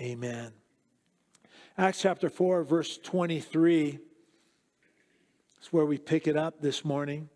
Amen. Acts chapter 4, verse 23 is where we pick it up this morning.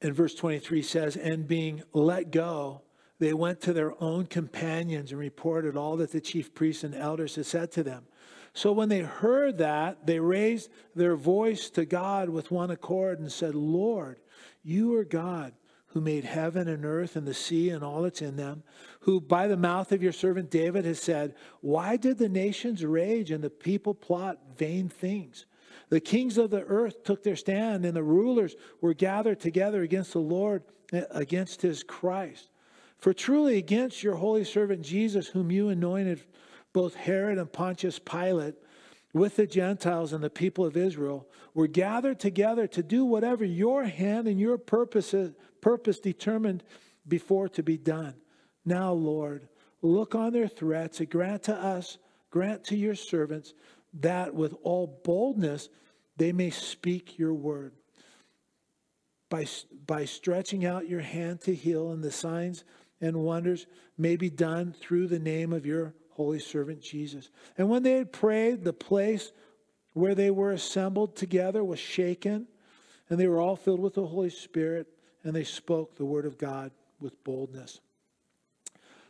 And verse 23 says, And being let go, they went to their own companions and reported all that the chief priests and elders had said to them. So when they heard that, they raised their voice to God with one accord and said, Lord, you are God who made heaven and earth and the sea and all that's in them, who by the mouth of your servant David has said, Why did the nations rage and the people plot vain things? The kings of the earth took their stand, and the rulers were gathered together against the Lord, against his Christ. For truly against your holy servant Jesus, whom you anointed, both Herod and Pontius Pilate, with the Gentiles and the people of Israel, were gathered together to do whatever your hand and your purpose, purpose determined before to be done. Now, Lord, look on their threats and grant to us, grant to your servants, that with all boldness they may speak your word. By, by stretching out your hand to heal, and the signs and wonders may be done through the name of your holy servant Jesus. And when they had prayed, the place where they were assembled together was shaken, and they were all filled with the Holy Spirit, and they spoke the word of God with boldness.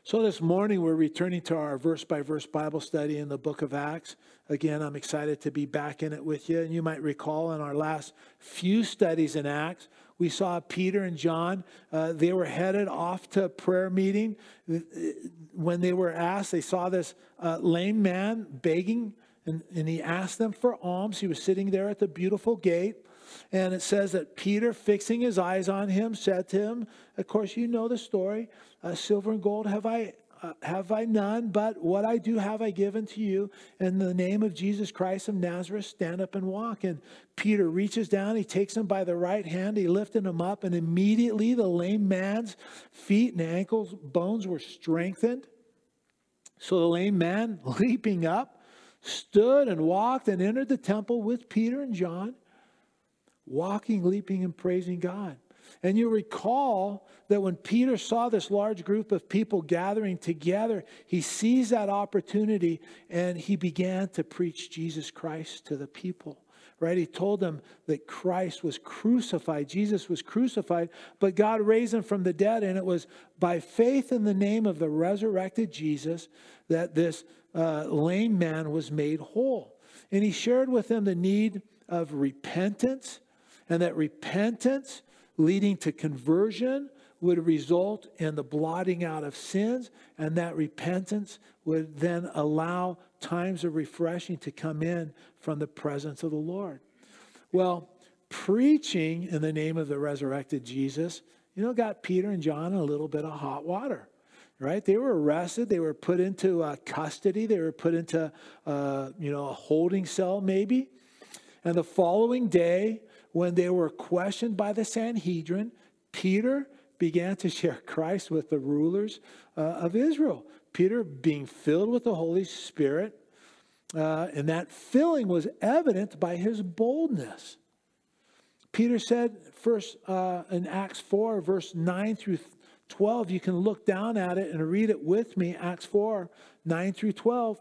So, this morning we're returning to our verse by verse Bible study in the book of Acts. Again, I'm excited to be back in it with you. And you might recall in our last few studies in Acts, we saw Peter and John. Uh, they were headed off to a prayer meeting. When they were asked, they saw this uh, lame man begging, and, and he asked them for alms. He was sitting there at the beautiful gate. And it says that Peter, fixing his eyes on him, said to him, Of course, you know the story uh, silver and gold have I. Uh, have I none, but what I do have I given to you. In the name of Jesus Christ of Nazareth, stand up and walk. And Peter reaches down, he takes him by the right hand, he lifted him up, and immediately the lame man's feet and ankles, bones were strengthened. So the lame man, leaping up, stood and walked and entered the temple with Peter and John walking, leaping, and praising God. And you recall that when Peter saw this large group of people gathering together, he sees that opportunity and he began to preach Jesus Christ to the people. Right? He told them that Christ was crucified. Jesus was crucified, but God raised him from the dead. And it was by faith in the name of the resurrected Jesus that this uh, lame man was made whole. And he shared with them the need of repentance and that repentance leading to conversion would result in the blotting out of sins, and that repentance would then allow times of refreshing to come in from the presence of the Lord. Well, preaching in the name of the resurrected Jesus, you know, got Peter and John a little bit of hot water, right? They were arrested, they were put into uh, custody, they were put into, uh, you know, a holding cell maybe. And the following day, when they were questioned by the Sanhedrin, Peter began to share Christ with the rulers uh, of Israel. Peter, being filled with the Holy Spirit, uh, and that filling was evident by his boldness. Peter said, first uh, in Acts 4, verse 9 through 12, you can look down at it and read it with me, Acts 4, 9 through 12.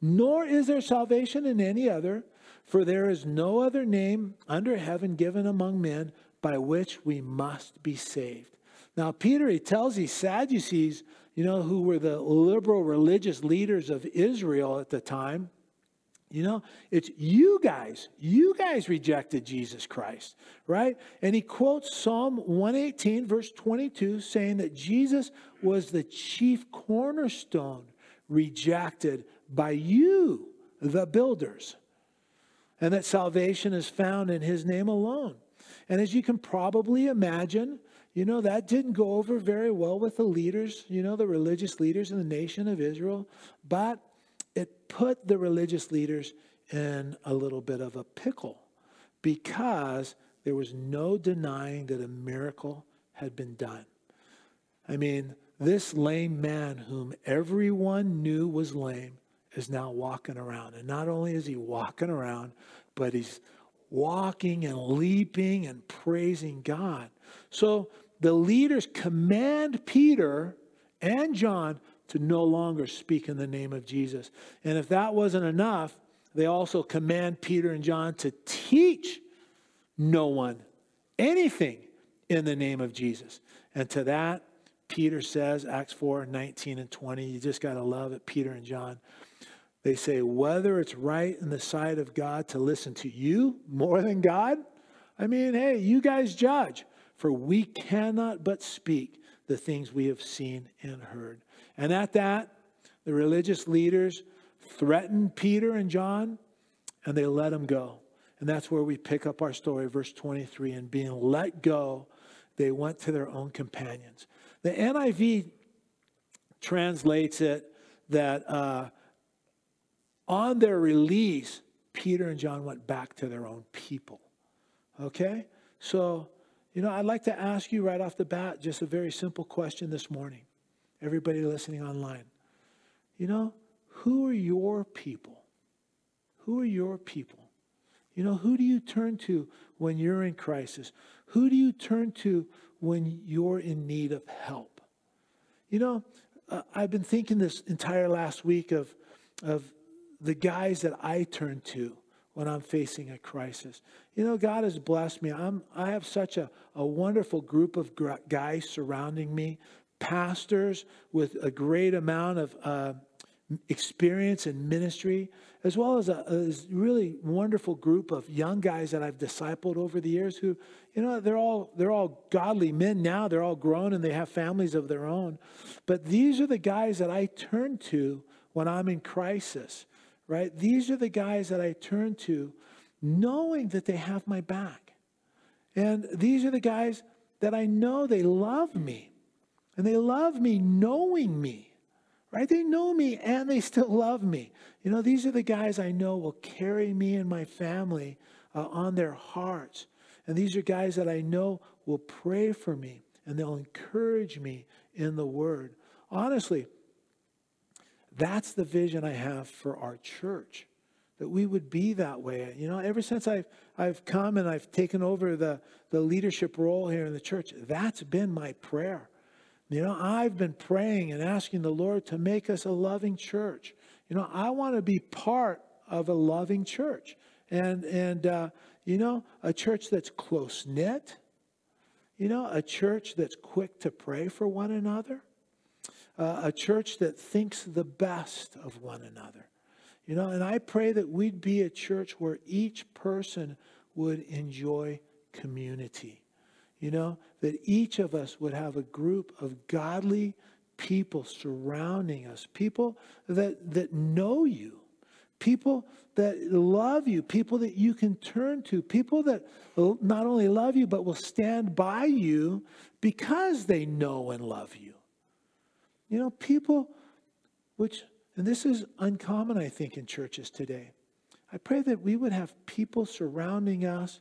Nor is there salvation in any other. For there is no other name under heaven given among men by which we must be saved. Now, Peter, he tells these Sadducees, you know, who were the liberal religious leaders of Israel at the time, you know, it's you guys. You guys rejected Jesus Christ, right? And he quotes Psalm 118, verse 22, saying that Jesus was the chief cornerstone rejected by you, the builders and that salvation is found in his name alone. And as you can probably imagine, you know, that didn't go over very well with the leaders, you know, the religious leaders in the nation of Israel. But it put the religious leaders in a little bit of a pickle because there was no denying that a miracle had been done. I mean, this lame man, whom everyone knew was lame, is now walking around. And not only is he walking around, but he's walking and leaping and praising God. So the leaders command Peter and John to no longer speak in the name of Jesus. And if that wasn't enough, they also command Peter and John to teach no one anything in the name of Jesus. And to that, Peter says, Acts 4 19 and 20, you just got to love it, Peter and John. They say, whether it's right in the sight of God to listen to you more than God, I mean, hey, you guys judge, for we cannot but speak the things we have seen and heard. And at that, the religious leaders threatened Peter and John, and they let them go. And that's where we pick up our story, verse 23. And being let go, they went to their own companions. The NIV translates it that uh, on their release, Peter and John went back to their own people. Okay? So, you know, I'd like to ask you right off the bat just a very simple question this morning. Everybody listening online. You know, who are your people? Who are your people? You know, who do you turn to when you're in crisis? Who do you turn to when you're in need of help? You know, uh, I've been thinking this entire last week of, of the guys that I turn to when I'm facing a crisis. You know, God has blessed me. I'm, I have such a, a wonderful group of guys surrounding me, pastors with a great amount of uh, experience in ministry, as well as a, a, really wonderful group of young guys that I've discipled over the years who, you know, they're all they're all godly men now. They're all grown and they have families of their own. But these are the guys that I turn to when I'm in crisis right? These are the guys that I turn to knowing that they have my back. And these are the guys that I know they love me. And they love me knowing me, right? They know me and they still love me. You know, these are the guys I know will carry me and my family uh, on their hearts. And these are guys that I know will pray for me and they'll encourage me in the word. Honestly, that's the vision I have for our church, that we would be that way. You know, ever since I've, I've come and I've taken over the, the leadership role here in the church, that's been my prayer. You know, I've been praying and asking the Lord to make us a loving church. You know, I want to be part of a loving church. And, and uh, you know, a church that's close knit. You know, a church that's quick to pray for one another uh, a church that thinks the best of one another. You know, and I pray that we'd be a church where each person would enjoy community. You know, that each of us would have a group of godly people surrounding us, people that, that know you, people that love you, people that you can turn to, people that not only love you, but will stand by you because they know and love you. You know, people, which, and this is uncommon, I think, in churches today. I pray that we would have people surrounding us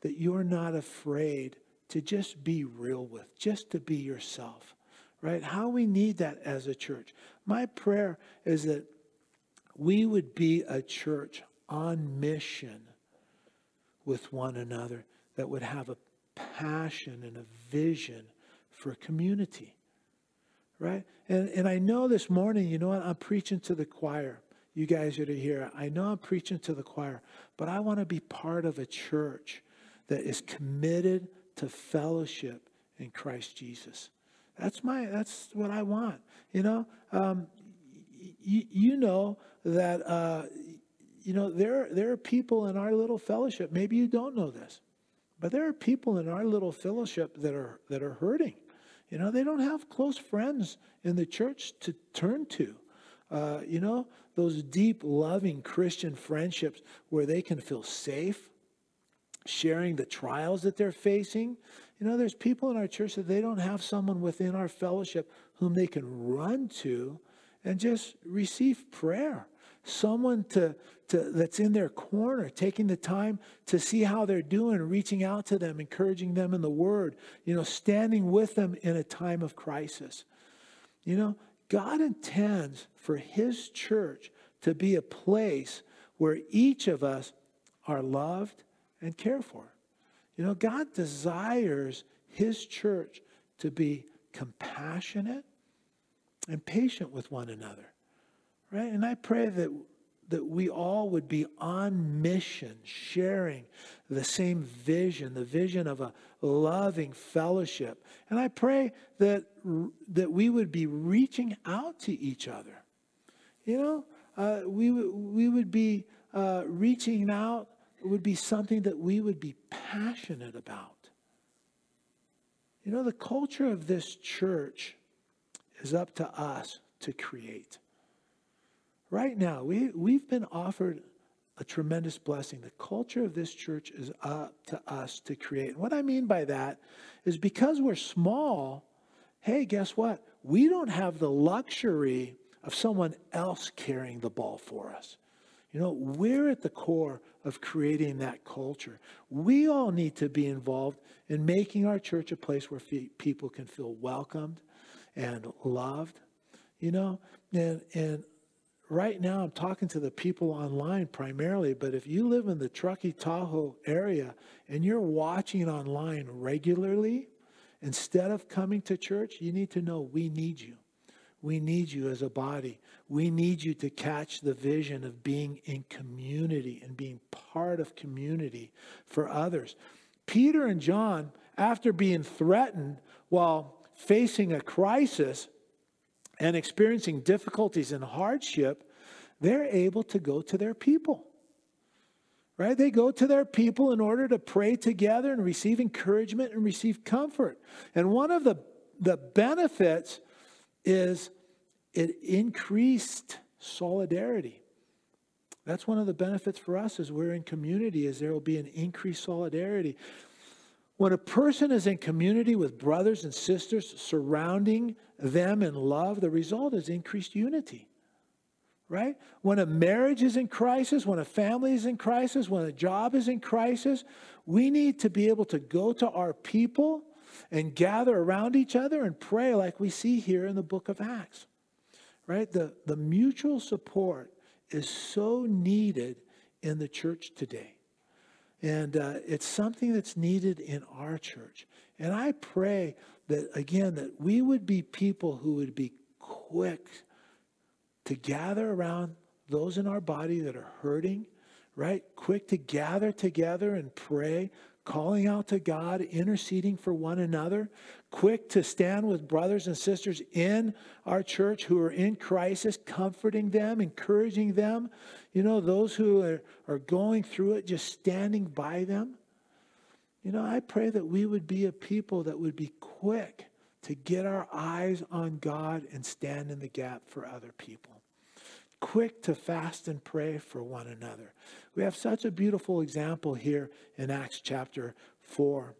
that you're not afraid to just be real with, just to be yourself, right? How we need that as a church. My prayer is that we would be a church on mission with one another that would have a passion and a vision for community right? And, and I know this morning, you know what? I'm preaching to the choir. You guys that are here, I know I'm preaching to the choir, but I want to be part of a church that is committed to fellowship in Christ Jesus. That's my. That's what I want. You know, um, y- you know that. Uh, you know there there are people in our little fellowship. Maybe you don't know this, but there are people in our little fellowship that are that are hurting you know, they don't have close friends in the church to turn to. Uh, you know, those deep, loving Christian friendships where they can feel safe, sharing the trials that they're facing. You know, there's people in our church that they don't have someone within our fellowship whom they can run to and just receive prayer. Someone to, to, that's in their corner, taking the time to see how they're doing, reaching out to them, encouraging them in the word, you know, standing with them in a time of crisis. You know, God intends for his church to be a place where each of us are loved and cared for. You know, God desires his church to be compassionate and patient with one another. Right? And I pray that that we all would be on mission, sharing the same vision, the vision of a loving fellowship. And I pray that, that we would be reaching out to each other. You know, uh, we, we would be uh, reaching out, would be something that we would be passionate about. You know, the culture of this church is up to us to create. Right now, we, we've been offered a tremendous blessing. The culture of this church is up to us to create. And what I mean by that is because we're small, hey, guess what? We don't have the luxury of someone else carrying the ball for us. You know, we're at the core of creating that culture. We all need to be involved in making our church a place where people can feel welcomed and loved, you know, and, and right now I'm talking to the people online primarily, but if you live in the Truckee Tahoe area and you're watching online regularly, instead of coming to church, you need to know we need you. We need you as a body. We need you to catch the vision of being in community and being part of community for others. Peter and John, after being threatened while facing a crisis, and experiencing difficulties and hardship, they're able to go to their people. Right? They go to their people in order to pray together and receive encouragement and receive comfort. And one of the, the benefits is it increased solidarity. That's one of the benefits for us as we're in community is there will be an increased solidarity. When a person is in community with brothers and sisters surrounding them in love, the result is increased unity. Right? When a marriage is in crisis, when a family is in crisis, when a job is in crisis, we need to be able to go to our people and gather around each other and pray like we see here in the book of Acts. Right? The, the mutual support is so needed in the church today. And uh, it's something that's needed in our church. And I pray that, again, that we would be people who would be quick to gather around those in our body that are hurting, right? Quick to gather together and pray, calling out to God, interceding for one another, quick to stand with brothers and sisters in our church who are in crisis, comforting them, encouraging them. You know, those who are, are going through it, just standing by them. You know, I pray that we would be a people that would be quick to get our eyes on God and stand in the gap for other people. Quick to fast and pray for one another. We have such a beautiful example here in Acts chapter 4.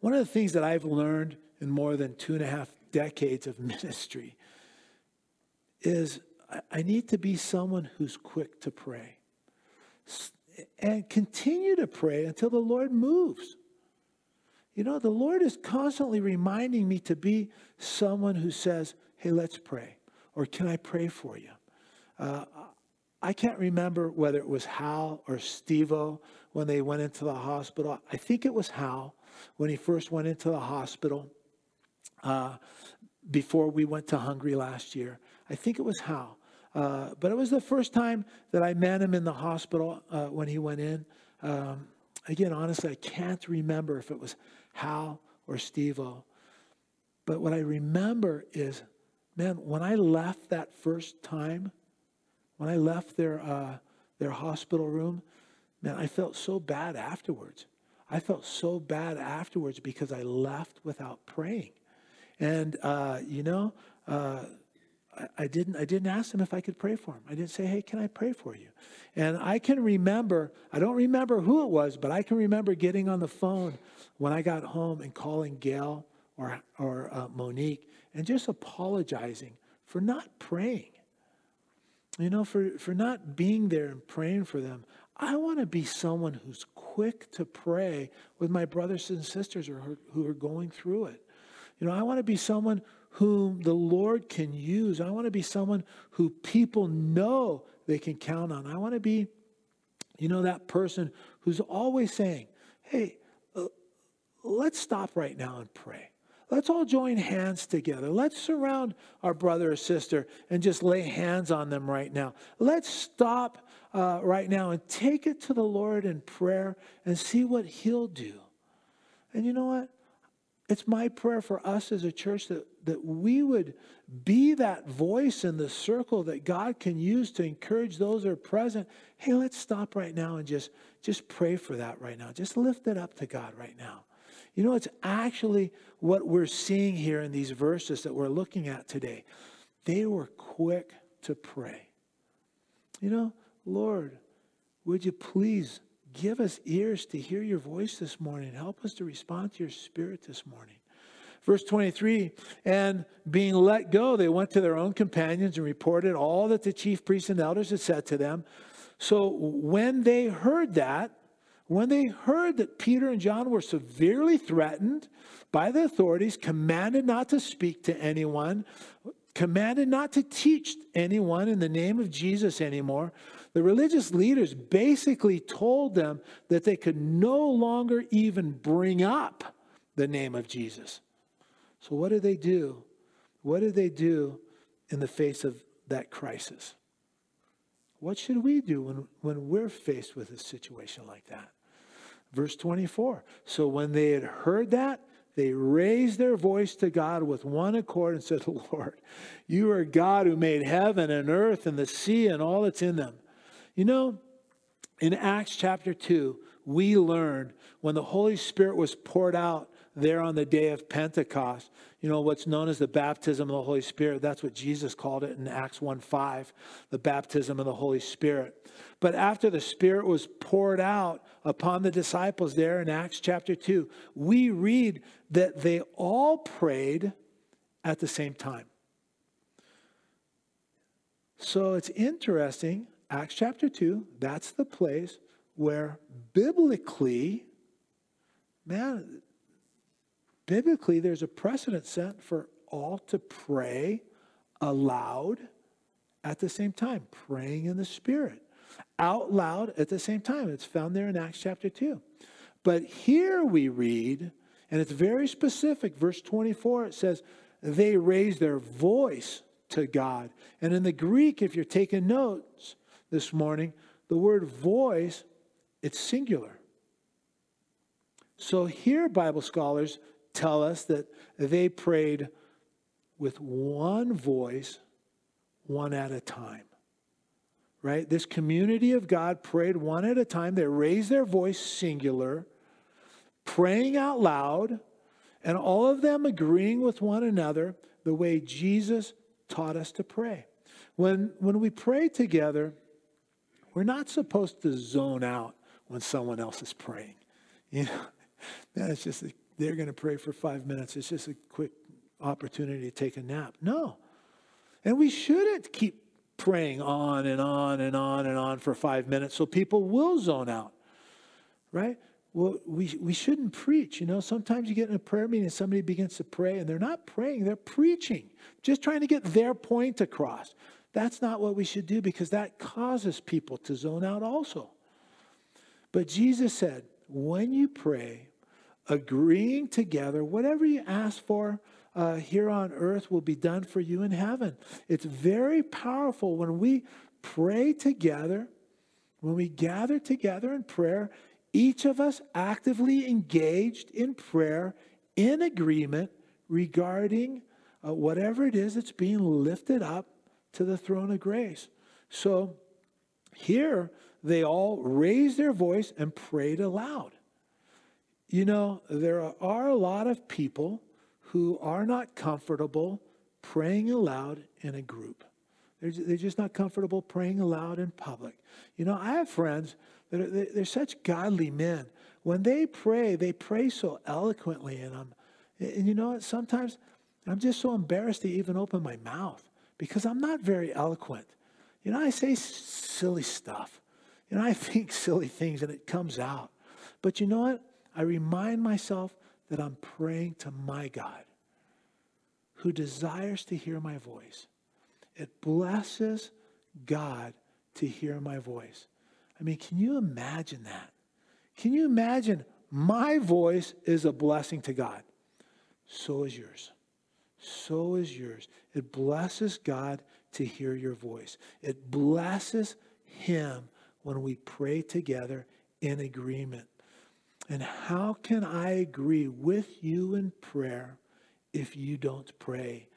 One of the things that I've learned in more than two and a half decades of ministry is I need to be someone who's quick to pray and continue to pray until the Lord moves. You know, the Lord is constantly reminding me to be someone who says, Hey, let's pray. Or can I pray for you? Uh, I can't remember whether it was Hal or Stevo when they went into the hospital. I think it was Hal when he first went into the hospital uh, before we went to Hungary last year. I think it was Hal. Uh, but it was the first time that I met him in the hospital uh, when he went in. Um, again, honestly, I can't remember if it was Hal or Steve-O. But what I remember is, man, when I left that first time, when I left their, uh, their hospital room, man, I felt so bad afterwards. I felt so bad afterwards because I left without praying. And, uh, you know, uh, I didn't, I didn't ask him if I could pray for him. I didn't say, hey, can I pray for you? And I can remember, I don't remember who it was, but I can remember getting on the phone when I got home and calling Gail or, or uh, Monique and just apologizing for not praying, you know, for, for not being there and praying for them. I want to be someone who's quick to pray with my brothers and sisters or who are going through it. You know, I want to be someone whom the Lord can use. I want to be someone who people know they can count on. I want to be, you know, that person who's always saying, hey, uh, let's stop right now and pray. Let's all join hands together. Let's surround our brother or sister and just lay hands on them right now. Let's stop uh, right now and take it to the Lord in prayer and see what He'll do. And you know what? It's my prayer for us as a church that, that we would be that voice in the circle that God can use to encourage those that are present. Hey, let's stop right now and just, just pray for that right now. Just lift it up to God right now. You know, it's actually what we're seeing here in these verses that we're looking at today. They were quick to pray. You know, Lord, would you please give us ears to hear your voice this morning? Help us to respond to your spirit this morning. Verse 23 And being let go, they went to their own companions and reported all that the chief priests and elders had said to them. So when they heard that, when they heard that Peter and John were severely threatened by the authorities, commanded not to speak to anyone, commanded not to teach anyone in the name of Jesus anymore, the religious leaders basically told them that they could no longer even bring up the name of Jesus. So, what do they do? What do they do in the face of that crisis? What should we do when, when we're faced with a situation like that? Verse 24. So, when they had heard that, they raised their voice to God with one accord and said, Lord, you are God who made heaven and earth and the sea and all that's in them. You know, in Acts chapter 2, we learned when the Holy Spirit was poured out there on the day of Pentecost, you know, what's known as the baptism of the Holy Spirit. That's what Jesus called it in Acts 1 5, the baptism of the Holy Spirit. But after the Spirit was poured out upon the disciples there in Acts chapter 2, we read that they all prayed at the same time. So it's interesting Acts chapter 2, that's the place where biblically, man, biblically, there's a precedent set for all to pray aloud at the same time, praying in the Spirit, out loud at the same time. It's found there in Acts chapter 2. But here we read, and it's very specific, verse 24, it says, they raised their voice to God. And in the Greek, if you're taking notes, this morning, the word voice, it's singular. So here, Bible scholars tell us that they prayed with one voice, one at a time. Right? This community of God prayed one at a time. They raised their voice singular, praying out loud, and all of them agreeing with one another the way Jesus taught us to pray. When, when we pray together, we're not supposed to zone out when someone else is praying. You know, that's just, a, they're going to pray for five minutes. It's just a quick opportunity to take a nap. No. And we shouldn't keep praying on and on and on and on for five minutes so people will zone out, right? Well, we, we shouldn't preach. You know, sometimes you get in a prayer meeting and somebody begins to pray and they're not praying, they're preaching, just trying to get their point across. That's not what we should do because that causes people to zone out also. But Jesus said, when you pray, agreeing together, whatever you ask for uh, here on earth will be done for you in heaven. It's very powerful when we pray together, when we gather together in prayer, each of us actively engaged in prayer in agreement regarding uh, whatever it is that's being lifted up to the throne of grace. So here, they all raised their voice and prayed aloud. You know, there are a lot of people who are not comfortable praying aloud in a group. They're, they're just not comfortable praying aloud in public. You know, I have friends that are they're such godly men. When they pray, they pray so eloquently, and I'm, and you know what? Sometimes I'm just so embarrassed to even open my mouth because I'm not very eloquent. You know, I say silly stuff. You know, I think silly things and it comes out. But you know what? I remind myself that I'm praying to my God who desires to hear my voice. It blesses God to hear my voice. I mean, can you imagine that? Can you imagine my voice is a blessing to God? So is yours. So is yours. It blesses God to hear your voice. It blesses Him when we pray together in agreement. And how can I agree with you in prayer if you don't pray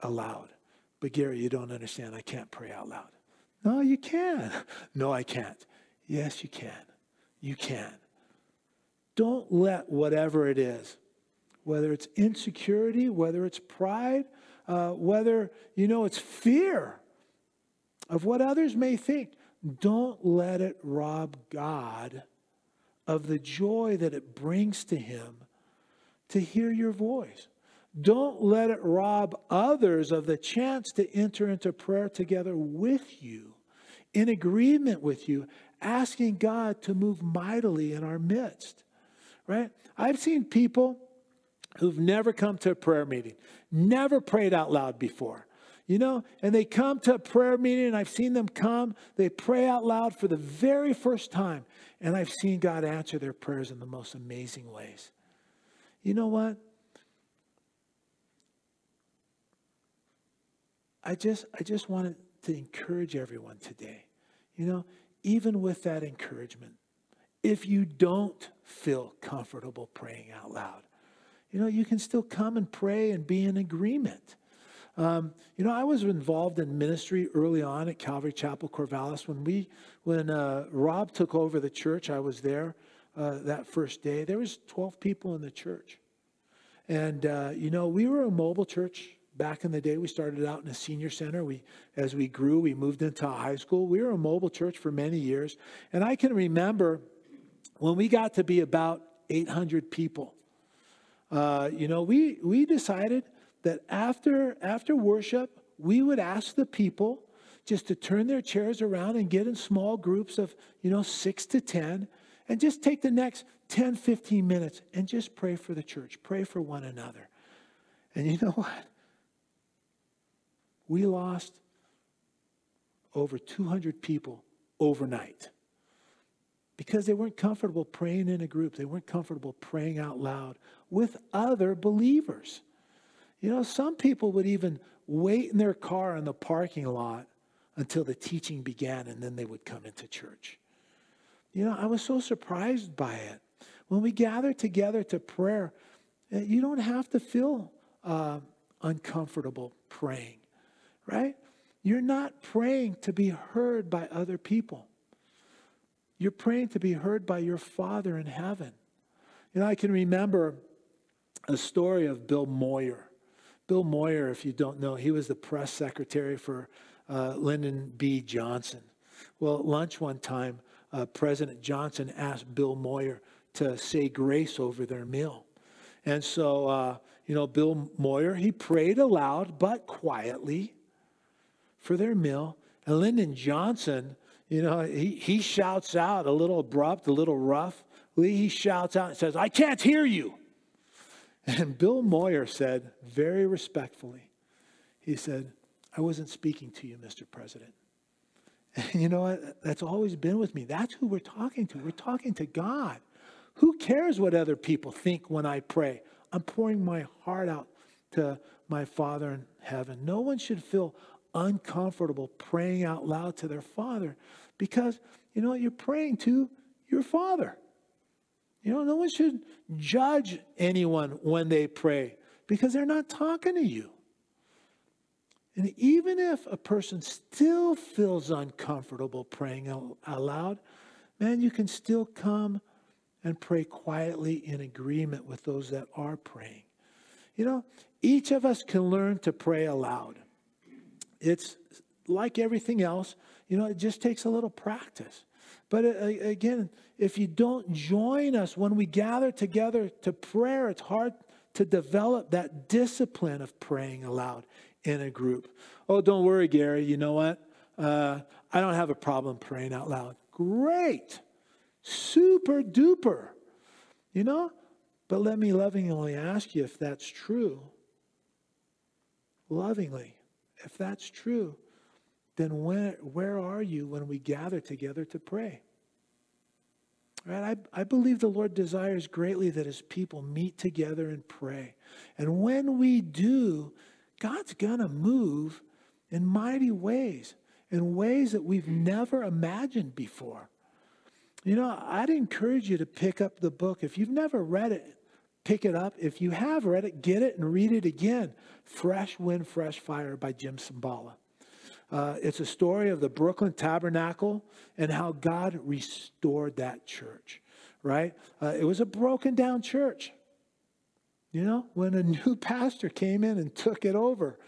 aloud? But Gary, you don't understand. I can't pray out loud. No, you can. No, I can't. Yes, you can. You can. Don't let whatever it is, whether it's insecurity, whether it's pride, uh, whether, you know, it's fear of what others may think, don't let it rob God of the joy that it brings to him to hear your voice. Don't let it rob others of the chance to enter into prayer together with you, in agreement with you, asking God to move mightily in our midst. Right? I've seen people who've never come to a prayer meeting, never prayed out loud before. You know, and they come to a prayer meeting, and I've seen them come, they pray out loud for the very first time, and I've seen God answer their prayers in the most amazing ways. You know what? I just I just wanted to encourage everyone today. You know, even with that encouragement, if you don't feel comfortable praying out loud, you know, you can still come and pray and be in agreement. Um, you know, I was involved in ministry early on at Calvary Chapel Corvallis. When we, when uh, Rob took over the church, I was there uh, that first day. There was 12 people in the church, and uh, you know, we were a mobile church back in the day. We started out in a senior center. We, as we grew, we moved into a high school. We were a mobile church for many years, and I can remember when we got to be about 800 people. Uh, you know, we we decided that after, after worship, we would ask the people just to turn their chairs around and get in small groups of, you know, six to 10, and just take the next 10, 15 minutes and just pray for the church, pray for one another. And you know what? We lost over 200 people overnight because they weren't comfortable praying in a group. They weren't comfortable praying out loud with other believers. You know, some people would even wait in their car in the parking lot until the teaching began and then they would come into church. You know, I was so surprised by it. When we gather together to prayer, eh, you don't have to feel uh, uncomfortable praying, right? You're not praying to be heard by other people. You're praying to be heard by your Father in heaven. You know, I can remember a story of Bill Moyer. Bill Moyer, if you don't know, he was the press secretary for uh, Lyndon B. Johnson. Well, at lunch one time, uh, President Johnson asked Bill Moyer to say grace over their meal. And so, uh, you know, Bill Moyer, he prayed aloud but quietly for their meal. And Lyndon Johnson, you know, he, he shouts out a little abrupt, a little rough. He shouts out and says, I can't hear you. And Bill Moyer said, very respectfully, he said, I wasn't speaking to you, Mr. President. And you know what? That's always been with me. That's who we're talking to. We're talking to God. Who cares what other people think when I pray? I'm pouring my heart out to my Father in heaven. No one should feel uncomfortable praying out loud to their Father because, you know, you're praying to your Father. You know, no one should judge anyone when they pray because they're not talking to you. And even if a person still feels uncomfortable praying out loud, man, you can still come and pray quietly in agreement with those that are praying. You know, each of us can learn to pray aloud. It's like everything else, you know, it just takes a little practice. But uh, again, if you don't join us when we gather together to prayer, it's hard to develop that discipline of praying aloud in a group. Oh, don't worry, Gary. You know what? Uh, I don't have a problem praying out loud. Great. Super duper. You know? But let me lovingly ask you if that's true. Lovingly, if that's true, then where, where are you when we gather together to pray? Right? I, I believe the Lord desires greatly that his people meet together and pray. And when we do, God's going to move in mighty ways, in ways that we've mm. never imagined before. You know, I'd encourage you to pick up the book. If you've never read it, pick it up. If you have read it, get it and read it again. Fresh Wind, Fresh Fire by Jim Cymbala. Uh, it's a story of the Brooklyn Tabernacle and how God restored that church, right? Uh, it was a broken down church. You know, when a new pastor came in and took it over,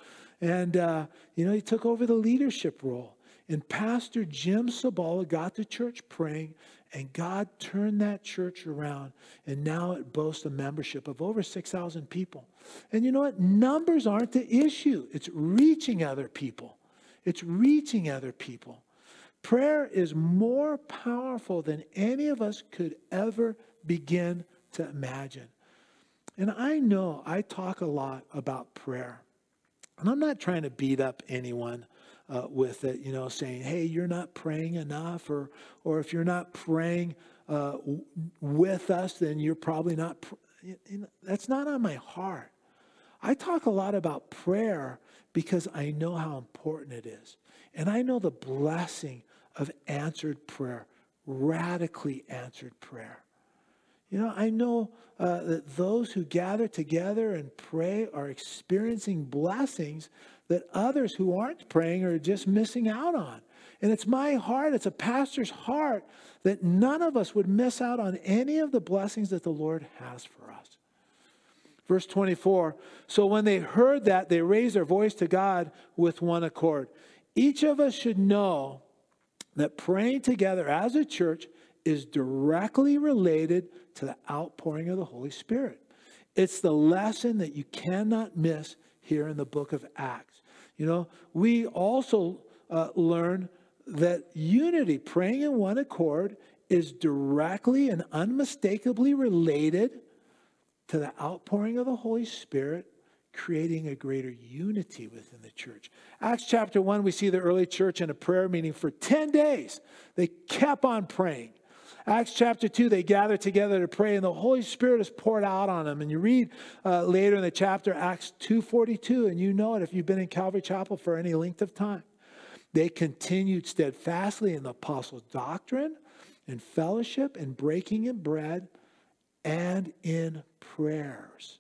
and, uh, you know, he took over the leadership role. And Pastor Jim Cymbala got the church praying, and God turned that church around. And now it boasts a membership of over 6,000 people. And you know what? Numbers aren't the issue, it's reaching other people. It's reaching other people. Prayer is more powerful than any of us could ever begin to imagine. And I know I talk a lot about prayer. And I'm not trying to beat up anyone uh, with it, you know, saying, hey, you're not praying enough, or, or if you're not praying uh, with us, then you're probably not. Pr- that's not on my heart. I talk a lot about prayer because I know how important it is. And I know the blessing of answered prayer, radically answered prayer. You know, I know uh, that those who gather together and pray are experiencing blessings that others who aren't praying are just missing out on. And it's my heart, it's a pastor's heart, that none of us would miss out on any of the blessings that the Lord has for us. Verse 24 So when they heard that, they raised their voice to God with one accord. Each of us should know that praying together as a church is directly related to the outpouring of the Holy Spirit. It's the lesson that you cannot miss here in the book of Acts. You know, we also uh, learn that unity, praying in one accord, is directly and unmistakably related to the outpouring of the Holy Spirit, creating a greater unity within the church. Acts chapter 1, we see the early church in a prayer meeting for 10 days. They kept on praying. Acts chapter 2, they gather together to pray, and the Holy Spirit is poured out on them. And you read uh, later in the chapter, Acts 2.42, and you know it if you've been in Calvary Chapel for any length of time. They continued steadfastly in the apostles' doctrine and fellowship and breaking in bread and in prayers,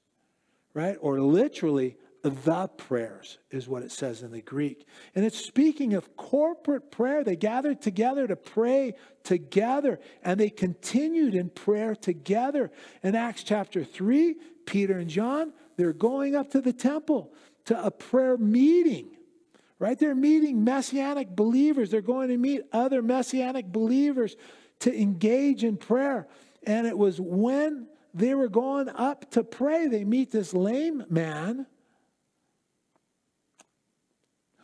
right? Or literally, the prayers is what it says in the Greek. And it's speaking of corporate prayer. They gathered together to pray together, and they continued in prayer together. In Acts chapter 3, Peter and John, they're going up to the temple to a prayer meeting. Right? They're meeting messianic believers. They're going to meet other messianic believers to engage in prayer. And it was when they were going up to pray, they meet this lame man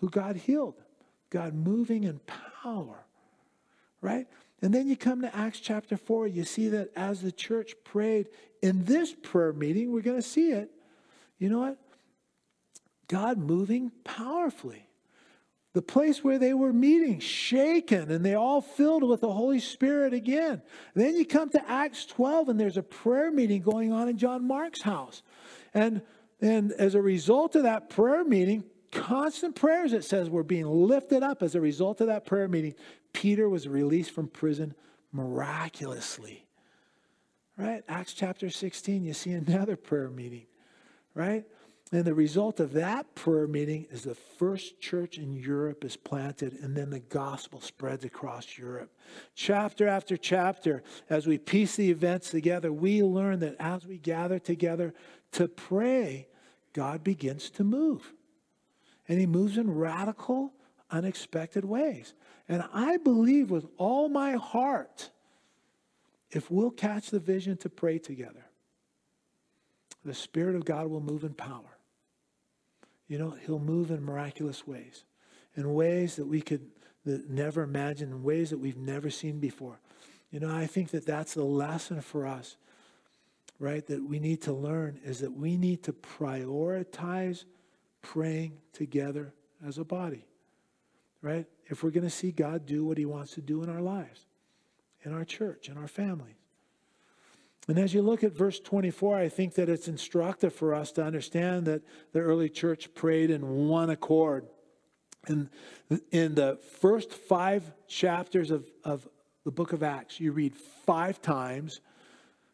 who God healed, God moving in power, right? And then you come to Acts chapter 4, you see that as the church prayed in this prayer meeting, we're going to see it. You know what? God moving powerfully the place where they were meeting, shaken, and they all filled with the Holy Spirit again. Then you come to Acts 12, and there's a prayer meeting going on in John Mark's house. And, and as a result of that prayer meeting, constant prayers, it says, were being lifted up. As a result of that prayer meeting, Peter was released from prison miraculously. Right? Acts chapter 16, you see another prayer meeting. Right? And the result of that prayer meeting is the first church in Europe is planted, and then the gospel spreads across Europe. Chapter after chapter, as we piece the events together, we learn that as we gather together to pray, God begins to move. And he moves in radical, unexpected ways. And I believe with all my heart, if we'll catch the vision to pray together, the Spirit of God will move in power. You know, He'll move in miraculous ways, in ways that we could that never imagine, in ways that we've never seen before. You know, I think that that's the lesson for us, right? That we need to learn is that we need to prioritize praying together as a body, right? If we're going to see God do what He wants to do in our lives, in our church, in our families. And as you look at verse 24, I think that it's instructive for us to understand that the early church prayed in one accord. And in the first five chapters of, of the book of Acts, you read five times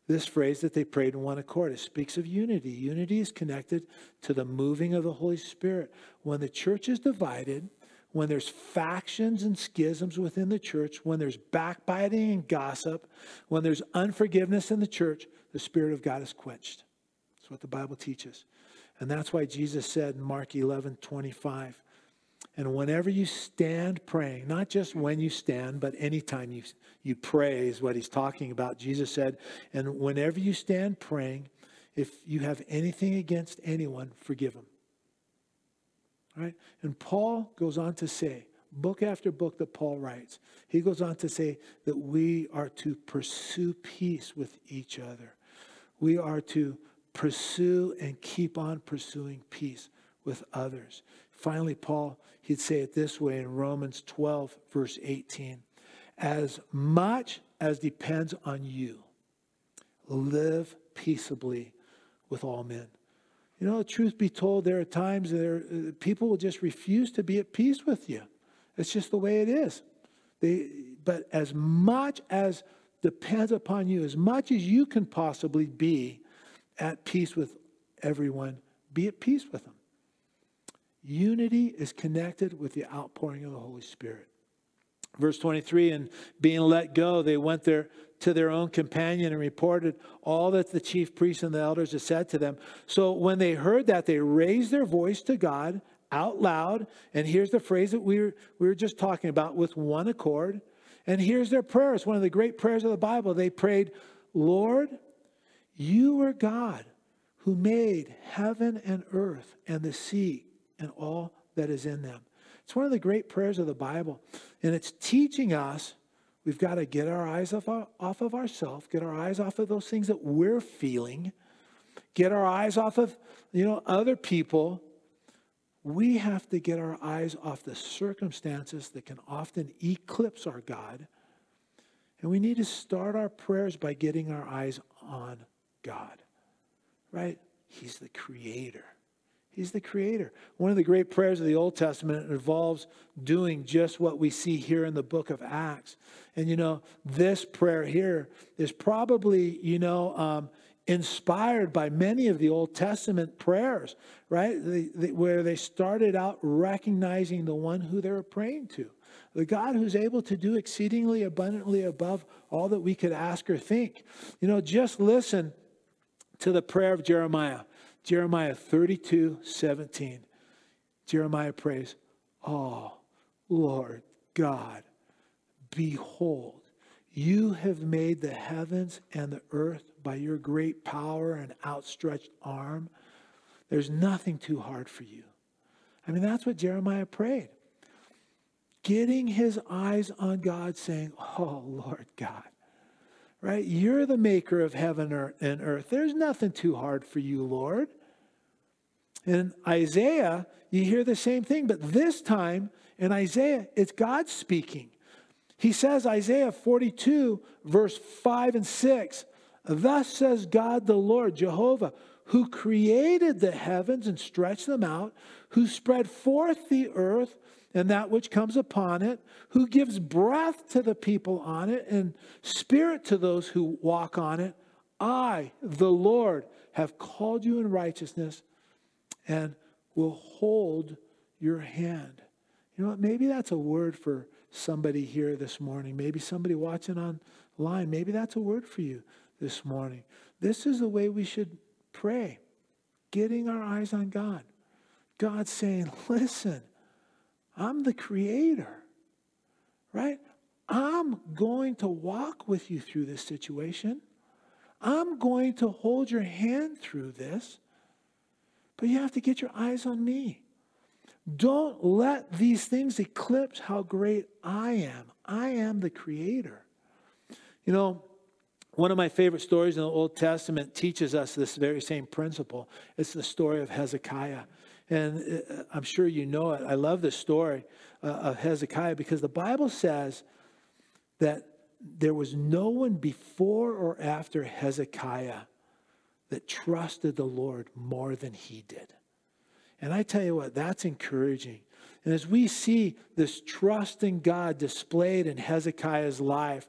this phrase that they prayed in one accord. It speaks of unity. Unity is connected to the moving of the Holy Spirit. When the church is divided, when there's factions and schisms within the church, when there's backbiting and gossip, when there's unforgiveness in the church, the Spirit of God is quenched. That's what the Bible teaches. And that's why Jesus said in Mark 11 25, and whenever you stand praying, not just when you stand, but anytime you, you pray is what he's talking about. Jesus said, and whenever you stand praying, if you have anything against anyone, forgive them. Right? And Paul goes on to say, book after book that Paul writes, he goes on to say that we are to pursue peace with each other. We are to pursue and keep on pursuing peace with others. Finally, Paul, he'd say it this way in Romans 12, verse 18 As much as depends on you, live peaceably with all men. You know, truth be told, there are times there uh, people will just refuse to be at peace with you. It's just the way it is. They, but as much as depends upon you, as much as you can possibly be at peace with everyone, be at peace with them. Unity is connected with the outpouring of the Holy Spirit. Verse 23 and being let go, they went there to their own companion and reported all that the chief priests and the elders had said to them. So when they heard that, they raised their voice to God out loud. And here's the phrase that we were, we were just talking about with one accord. And here's their prayer. It's one of the great prayers of the Bible. They prayed, Lord, you are God who made heaven and earth and the sea and all that is in them. It's one of the great prayers of the Bible. And it's teaching us we've got to get our eyes off, our, off of ourselves, get our eyes off of those things that we're feeling, get our eyes off of, you know, other people. We have to get our eyes off the circumstances that can often eclipse our God. And we need to start our prayers by getting our eyes on God, right? He's the creator. He's the creator. One of the great prayers of the Old Testament involves doing just what we see here in the book of Acts. And you know, this prayer here is probably, you know, um, inspired by many of the Old Testament prayers, right? The, the, where they started out recognizing the one who they were praying to. The God who's able to do exceedingly abundantly above all that we could ask or think. You know, just listen to the prayer of Jeremiah. Jeremiah 32 17. Jeremiah prays, Oh, Lord God, behold, you have made the heavens and the earth by your great power and outstretched arm. There's nothing too hard for you. I mean, that's what Jeremiah prayed. Getting his eyes on God, saying, Oh, Lord God, right? You're the maker of heaven and earth. There's nothing too hard for you, Lord. In Isaiah, you hear the same thing, but this time in Isaiah, it's God speaking. He says, Isaiah 42, verse 5 and 6, Thus says God the Lord, Jehovah, who created the heavens and stretched them out, who spread forth the earth and that which comes upon it, who gives breath to the people on it and spirit to those who walk on it. I, the Lord, have called you in righteousness and will hold your hand. You know what? Maybe that's a word for somebody here this morning. Maybe somebody watching online. Maybe that's a word for you this morning. This is the way we should pray, getting our eyes on God. God saying, listen, I'm the creator, right? I'm going to walk with you through this situation. I'm going to hold your hand through this. But you have to get your eyes on me. Don't let these things eclipse how great I am. I am the creator. You know, one of my favorite stories in the Old Testament teaches us this very same principle. It's the story of Hezekiah. And uh, I'm sure you know it. I love the story uh, of Hezekiah because the Bible says that there was no one before or after Hezekiah that trusted the Lord more than he did. And I tell you what, that's encouraging. And as we see this trust in God displayed in Hezekiah's life,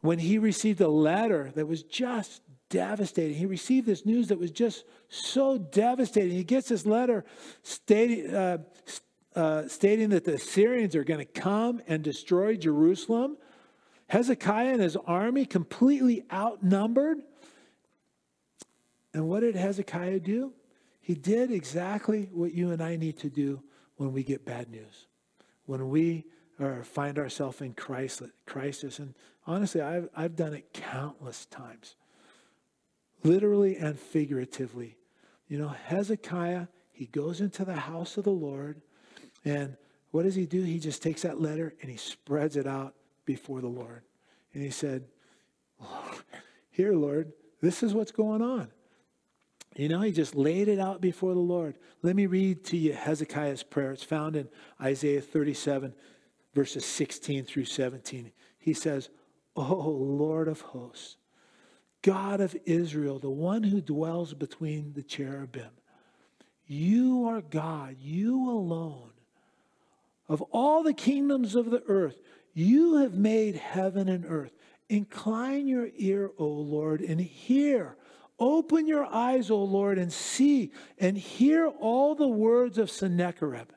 when he received a letter that was just devastating, he received this news that was just so devastating. He gets this letter stating, uh, uh, stating that the Assyrians are going to come and destroy Jerusalem. Hezekiah and his army completely outnumbered. And what did Hezekiah do? He did exactly what you and I need to do when we get bad news, when we are, find ourselves in crisis. And honestly, I've, I've done it countless times, literally and figuratively. You know, Hezekiah, he goes into the house of the Lord, and what does he do? He just takes that letter and he spreads it out before the Lord. And he said, Here, Lord, this is what's going on. You know, he just laid it out before the Lord. Let me read to you Hezekiah's prayer. It's found in Isaiah 37, verses 16 through 17. He says, Oh, Lord of hosts, God of Israel, the one who dwells between the cherubim, you are God, you alone. Of all the kingdoms of the earth, you have made heaven and earth. Incline your ear, O Lord, and hear. Open your eyes, O Lord, and see and hear all the words of Sennacherib.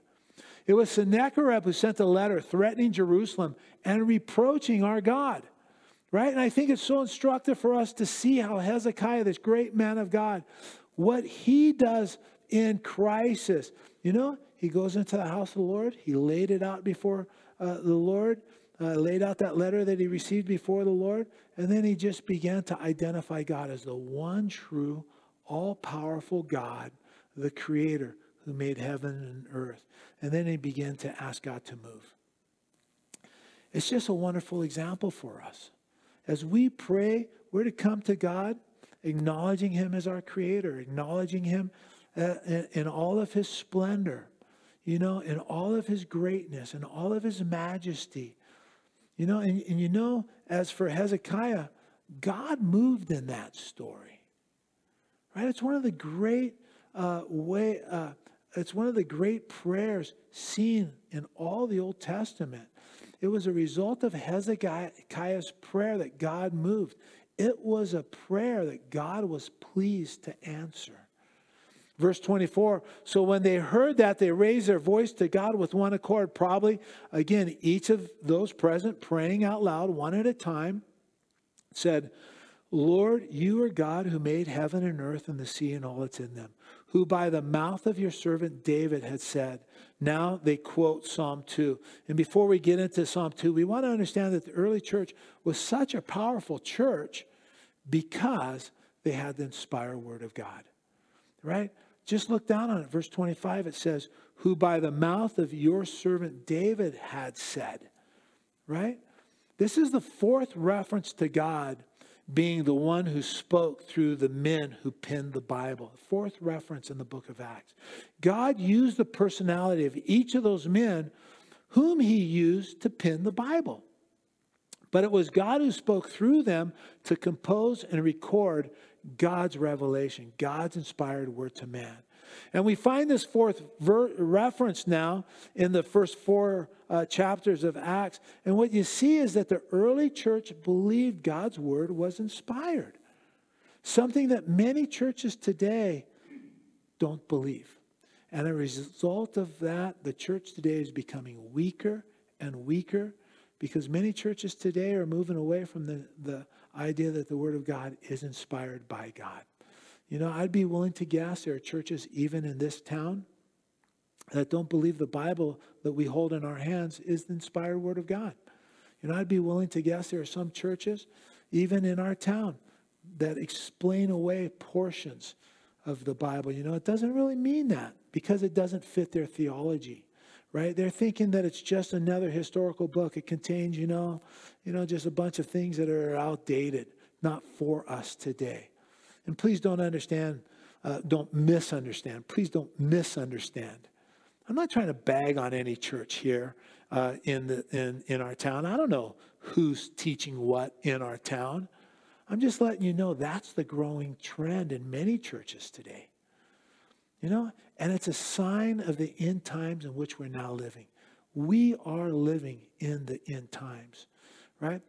It was Sennacherib who sent the letter threatening Jerusalem and reproaching our God. Right? And I think it's so instructive for us to see how Hezekiah, this great man of God, what he does in crisis. You know, he goes into the house of the Lord, he laid it out before uh, the Lord uh, laid out that letter that he received before the Lord, and then he just began to identify God as the one true, all powerful God, the creator who made heaven and earth. And then he began to ask God to move. It's just a wonderful example for us. As we pray, we're to come to God, acknowledging him as our creator, acknowledging him uh, in, in all of his splendor, you know, in all of his greatness, in all of his majesty. You know, and, and you know, as for Hezekiah, God moved in that story. Right? It's one of the great uh, way. Uh, it's one of the great prayers seen in all the Old Testament. It was a result of Hezekiah's prayer that God moved. It was a prayer that God was pleased to answer. Verse 24 So when they heard that, they raised their voice to God with one accord. Probably, again, each of those present praying out loud, one at a time, said, Lord, you are God who made heaven and earth and the sea and all that's in them, who by the mouth of your servant David had said. Now they quote Psalm 2. And before we get into Psalm 2, we want to understand that the early church was such a powerful church because they had the inspired word of God, right? Just look down on it. Verse 25, it says, Who by the mouth of your servant David had said, right? This is the fourth reference to God being the one who spoke through the men who penned the Bible. Fourth reference in the book of Acts. God used the personality of each of those men whom he used to pen the Bible. But it was God who spoke through them to compose and record God's revelation, God's inspired word to man. And we find this fourth ver- reference now in the first four uh, chapters of Acts. And what you see is that the early church believed God's word was inspired, something that many churches today don't believe. And a result of that, the church today is becoming weaker and weaker because many churches today are moving away from the, the idea that the Word of God is inspired by God. You know, I'd be willing to guess there are churches even in this town that don't believe the Bible that we hold in our hands is the inspired Word of God. You know, I'd be willing to guess there are some churches, even in our town, that explain away portions of the Bible. You know, it doesn't really mean that. Because it doesn't fit their theology, right? They're thinking that it's just another historical book. It contains, you know, you know, just a bunch of things that are outdated, not for us today. And please don't understand, uh, don't misunderstand. Please don't misunderstand. I'm not trying to bag on any church here uh, in, the, in, in our town. I don't know who's teaching what in our town. I'm just letting you know that's the growing trend in many churches today. You know, and it's a sign of the end times in which we're now living. We are living in the end times, right?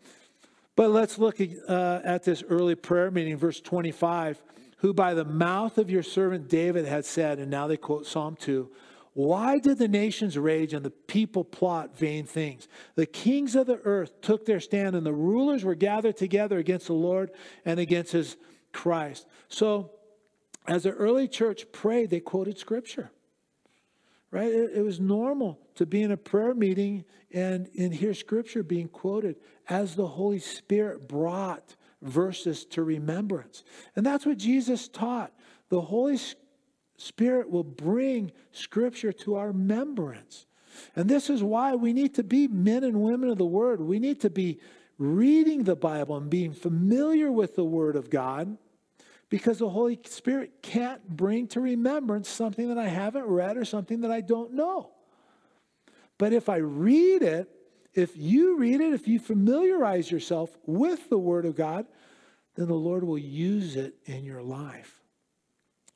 But let's look uh, at this early prayer meeting, verse 25, who by the mouth of your servant David had said, and now they quote Psalm 2 why did the nations rage and the people plot vain things? The kings of the earth took their stand, and the rulers were gathered together against the Lord and against his Christ. So, as the early church prayed, they quoted scripture. Right? It, it was normal to be in a prayer meeting and, and hear scripture being quoted as the Holy Spirit brought verses to remembrance. And that's what Jesus taught. The Holy Spirit will bring Scripture to our remembrance. And this is why we need to be men and women of the Word. We need to be reading the Bible and being familiar with the Word of God because the Holy Spirit can't bring to remembrance something that I haven't read or something that I don't know. But if I read it, if you read it, if you familiarize yourself with the Word of God, then the Lord will use it in your life.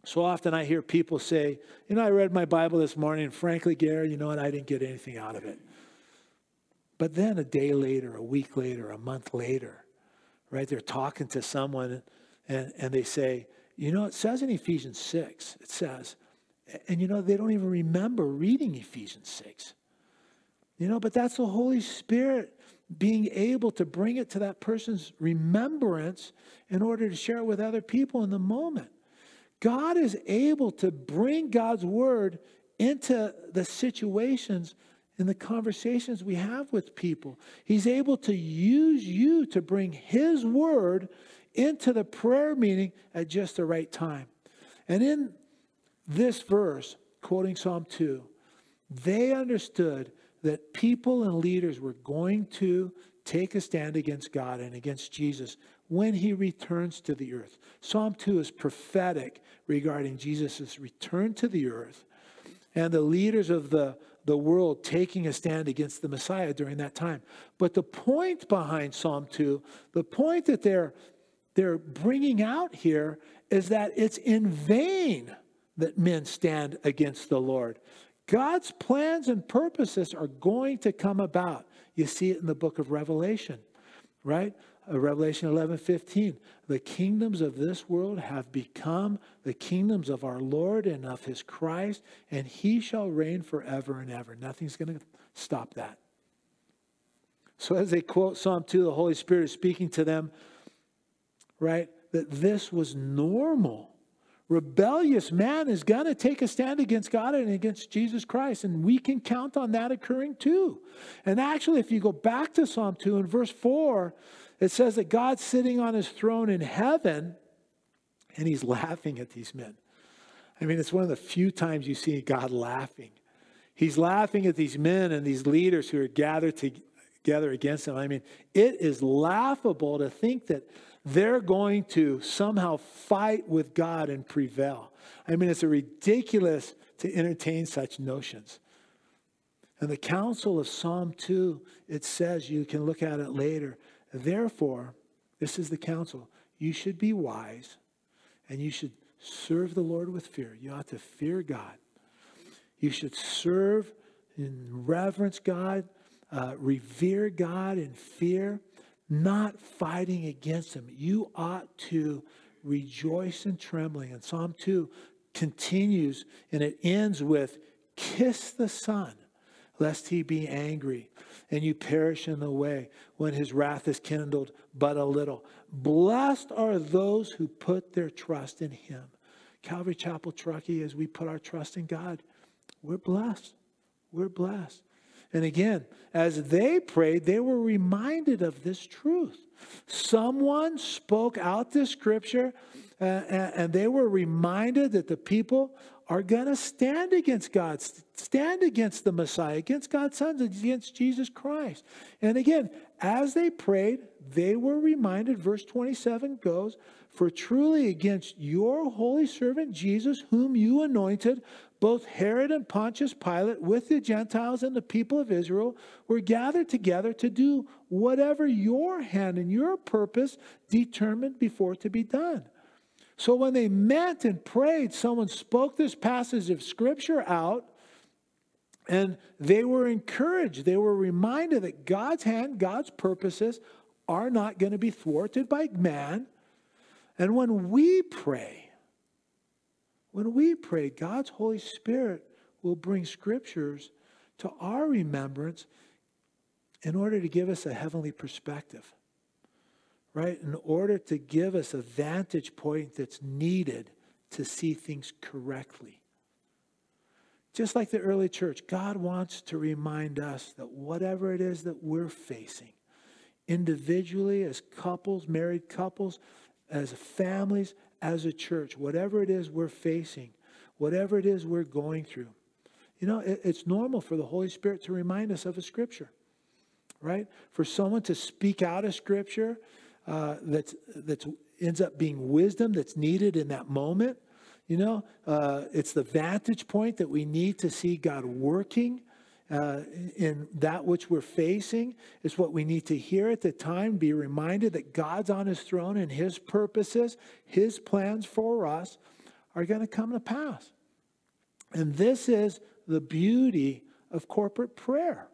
So often I hear people say, you know, I read my Bible this morning, and frankly, Gary, you know what, I didn't get anything out of it. But then a day later, a week later, a month later, right, they're talking to someone and, and they say, you know, it says in Ephesians 6, it says, and you know, they don't even remember reading Ephesians 6. You know, but that's the Holy Spirit being able to bring it to that person's remembrance in order to share it with other people in the moment. God is able to bring God's word into the situations in the conversations we have with people. He's able to use you to bring His word into the prayer meeting at just the right time. And in this verse, quoting Psalm 2, they understood that people and leaders were going to take a stand against God and against Jesus when he returns to the earth. Psalm 2 is prophetic regarding Jesus' return to the earth and the leaders of the, the world taking a stand against the Messiah during that time. But the point behind Psalm 2, the point that they're, they're bringing out here is that it's in vain that men stand against the Lord. God's plans and purposes are going to come about. You see it in the book of Revelation, right? Uh, Revelation 11 15. The kingdoms of this world have become the kingdoms of our Lord and of his Christ, and he shall reign forever and ever. Nothing's going to stop that. So, as they quote Psalm 2, the Holy Spirit is speaking to them, right? That this was normal. Rebellious man is going to take a stand against God and against Jesus Christ, and we can count on that occurring too. And actually, if you go back to Psalm 2 in verse 4, it says that God's sitting on his throne in heaven and he's laughing at these men. I mean, it's one of the few times you see God laughing. He's laughing at these men and these leaders who are gathered together against him. I mean, it is laughable to think that they're going to somehow fight with God and prevail. I mean, it's ridiculous to entertain such notions. And the counsel of Psalm 2, it says, you can look at it later, Therefore, this is the counsel. You should be wise and you should serve the Lord with fear. You ought to fear God. You should serve and reverence God, uh, revere God in fear, not fighting against Him. You ought to rejoice and trembling. And Psalm 2 continues and it ends with kiss the Son, lest he be angry and you perish in the way when his wrath is kindled but a little. Blessed are those who put their trust in him. Calvary Chapel Truckee, as we put our trust in God, we're blessed. We're blessed. And again, as they prayed, they were reminded of this truth. Someone spoke out this scripture, uh, and they were reminded that the people are going to stand against God, stand against the Messiah, against God's sons, against Jesus Christ. And again, as they prayed, they were reminded, verse 27 goes, For truly against your holy servant Jesus, whom you anointed, both Herod and Pontius Pilate, with the Gentiles and the people of Israel, were gathered together to do whatever your hand and your purpose determined before to be done. So when they met and prayed, someone spoke this passage of Scripture out, and they were encouraged. They were reminded that God's hand, God's purposes are not going to be thwarted by man. And when we pray, when we pray, God's Holy Spirit will bring scriptures to our remembrance in order to give us a heavenly perspective, right? In order to give us a vantage point that's needed to see things correctly. Just like the early church, God wants to remind us that whatever it is that we're facing, individually, as couples, married couples, as families, as a church, whatever it is we're facing, whatever it is we're going through. You know, it, it's normal for the Holy Spirit to remind us of a scripture, right? For someone to speak out a scripture uh, that that's ends up being wisdom that's needed in that moment. You know, uh, it's the vantage point that we need to see God working uh, in that which we're facing is what we need to hear at the time, be reminded that God's on his throne and his purposes, his plans for us are going to come to pass. And this is the beauty of corporate prayer,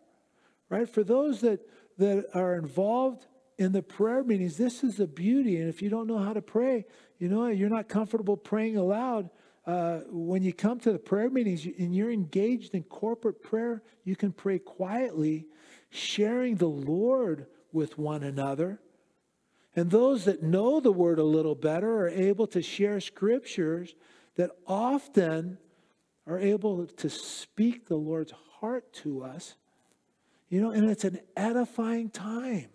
right? For those that, that are involved in the prayer meetings, this is the beauty. And if you don't know how to pray, you know, you're not comfortable praying aloud, uh, when you come to the prayer meetings and you're engaged in corporate prayer, you can pray quietly, sharing the Lord with one another. And those that know the word a little better are able to share scriptures that often are able to speak the Lord's heart to us. You know, and it's an edifying time.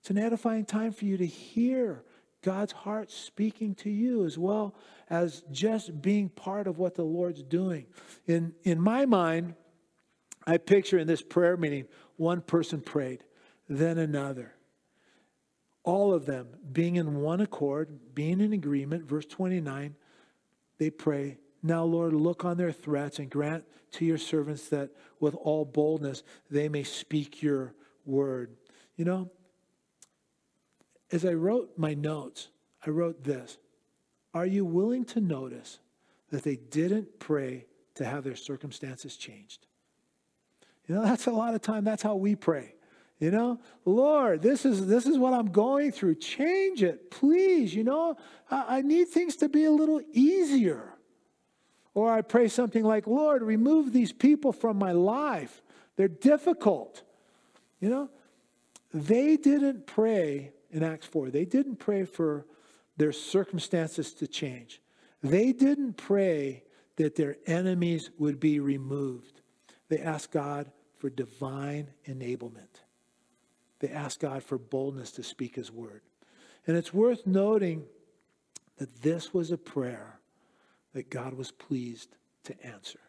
It's an edifying time for you to hear God's heart speaking to you as well as just being part of what the Lord's doing. In, in my mind, I picture in this prayer meeting, one person prayed, then another. All of them being in one accord, being in agreement. Verse 29, they pray, Now, Lord, look on their threats and grant to your servants that with all boldness they may speak your word. You know, as I wrote my notes, I wrote this Are you willing to notice that they didn't pray to have their circumstances changed? You know, that's a lot of time, that's how we pray. You know, Lord, this is this is what I'm going through. Change it, please. You know, I, I need things to be a little easier. Or I pray something like, Lord, remove these people from my life. They're difficult. You know, they didn't pray in Acts 4, they didn't pray for their circumstances to change. They didn't pray that their enemies would be removed. They asked God for divine enablement. They asked God for boldness to speak his word. And it's worth noting that this was a prayer that God was pleased to answer.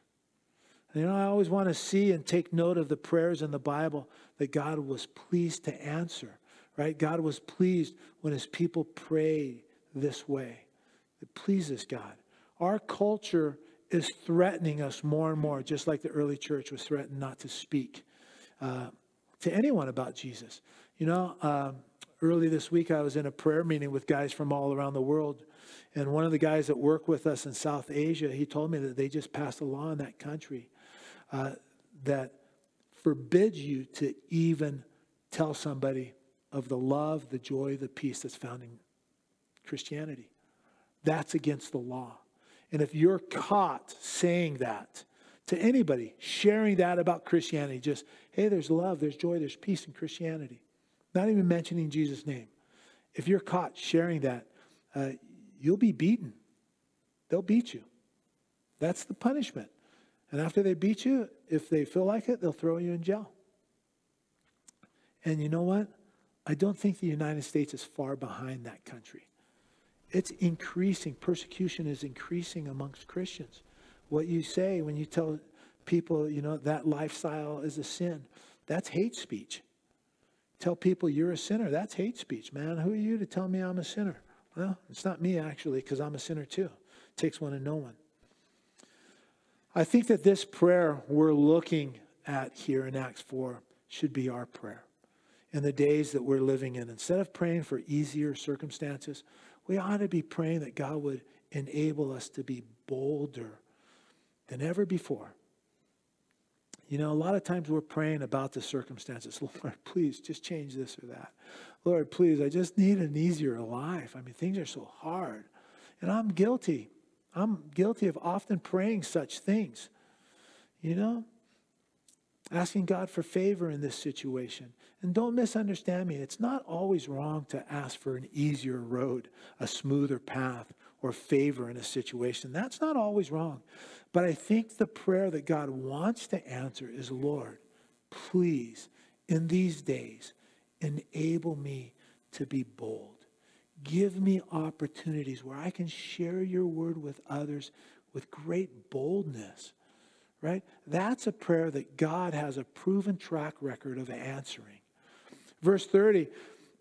And, you know, I always want to see and take note of the prayers in the Bible that God was pleased to answer right? God was pleased when his people prayed this way. It pleases God. Our culture is threatening us more and more, just like the early church was threatened not to speak uh, to anyone about Jesus. You know, um, early this week I was in a prayer meeting with guys from all around the world. And one of the guys that work with us in South Asia, he told me that they just passed a law in that country uh, that forbids you to even tell somebody of the love, the joy, the peace that's found in Christianity. That's against the law. And if you're caught saying that to anybody, sharing that about Christianity, just, hey, there's love, there's joy, there's peace in Christianity, not even mentioning Jesus' name. If you're caught sharing that, uh, you'll be beaten. They'll beat you. That's the punishment. And after they beat you, if they feel like it, they'll throw you in jail. And you know what? I don't think the United States is far behind that country. It's increasing. Persecution is increasing amongst Christians. what you say when you tell people, you know, that lifestyle is a sin. That's hate speech. Tell people you're a sinner. That's hate speech, man. Who are you to tell me I'm a sinner? Well, it's not me, actually, because I'm a sinner too. It takes one to know one. I think that this prayer we're looking at here in Acts 4 should be our prayer in the days that we're living in. Instead of praying for easier circumstances, we ought to be praying that God would enable us to be bolder than ever before. You know, a lot of times we're praying about the circumstances. Lord, please just change this or that. Lord, please, I just need an easier life. I mean, things are so hard. And I'm guilty. I'm guilty of often praying such things. You know, asking God for favor in this situation. And don't misunderstand me, it's not always wrong to ask for an easier road, a smoother path, or favor in a situation. That's not always wrong. But I think the prayer that God wants to answer is Lord, please, in these days, enable me to be bold. Give me opportunities where I can share your word with others with great boldness right? That's a prayer that God has a proven track record of answering. Verse 30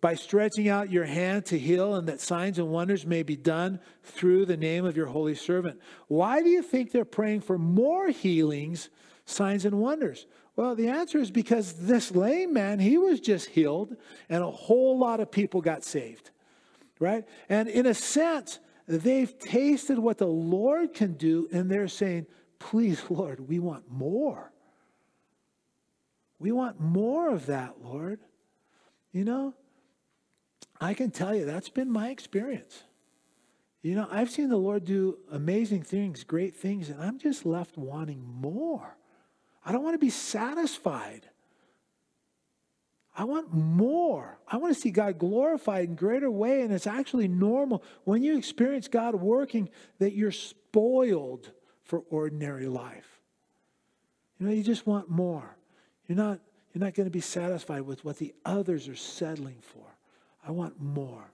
by stretching out your hand to heal, and that signs and wonders may be done through the name of your holy servant. Why do you think they're praying for more healings, signs, and wonders? Well, the answer is because this lame man, he was just healed, and a whole lot of people got saved, right? And in a sense, they've tasted what the Lord can do, and they're saying, Please, Lord, we want more. We want more of that, Lord. You know, I can tell you that's been my experience. You know, I've seen the Lord do amazing things, great things, and I'm just left wanting more. I don't want to be satisfied. I want more. I want to see God glorified in greater way, and it's actually normal when you experience God working that you're spoiled for ordinary life. You know, you just want more. You're not, you're not going to be satisfied with what the others are settling for. I want more.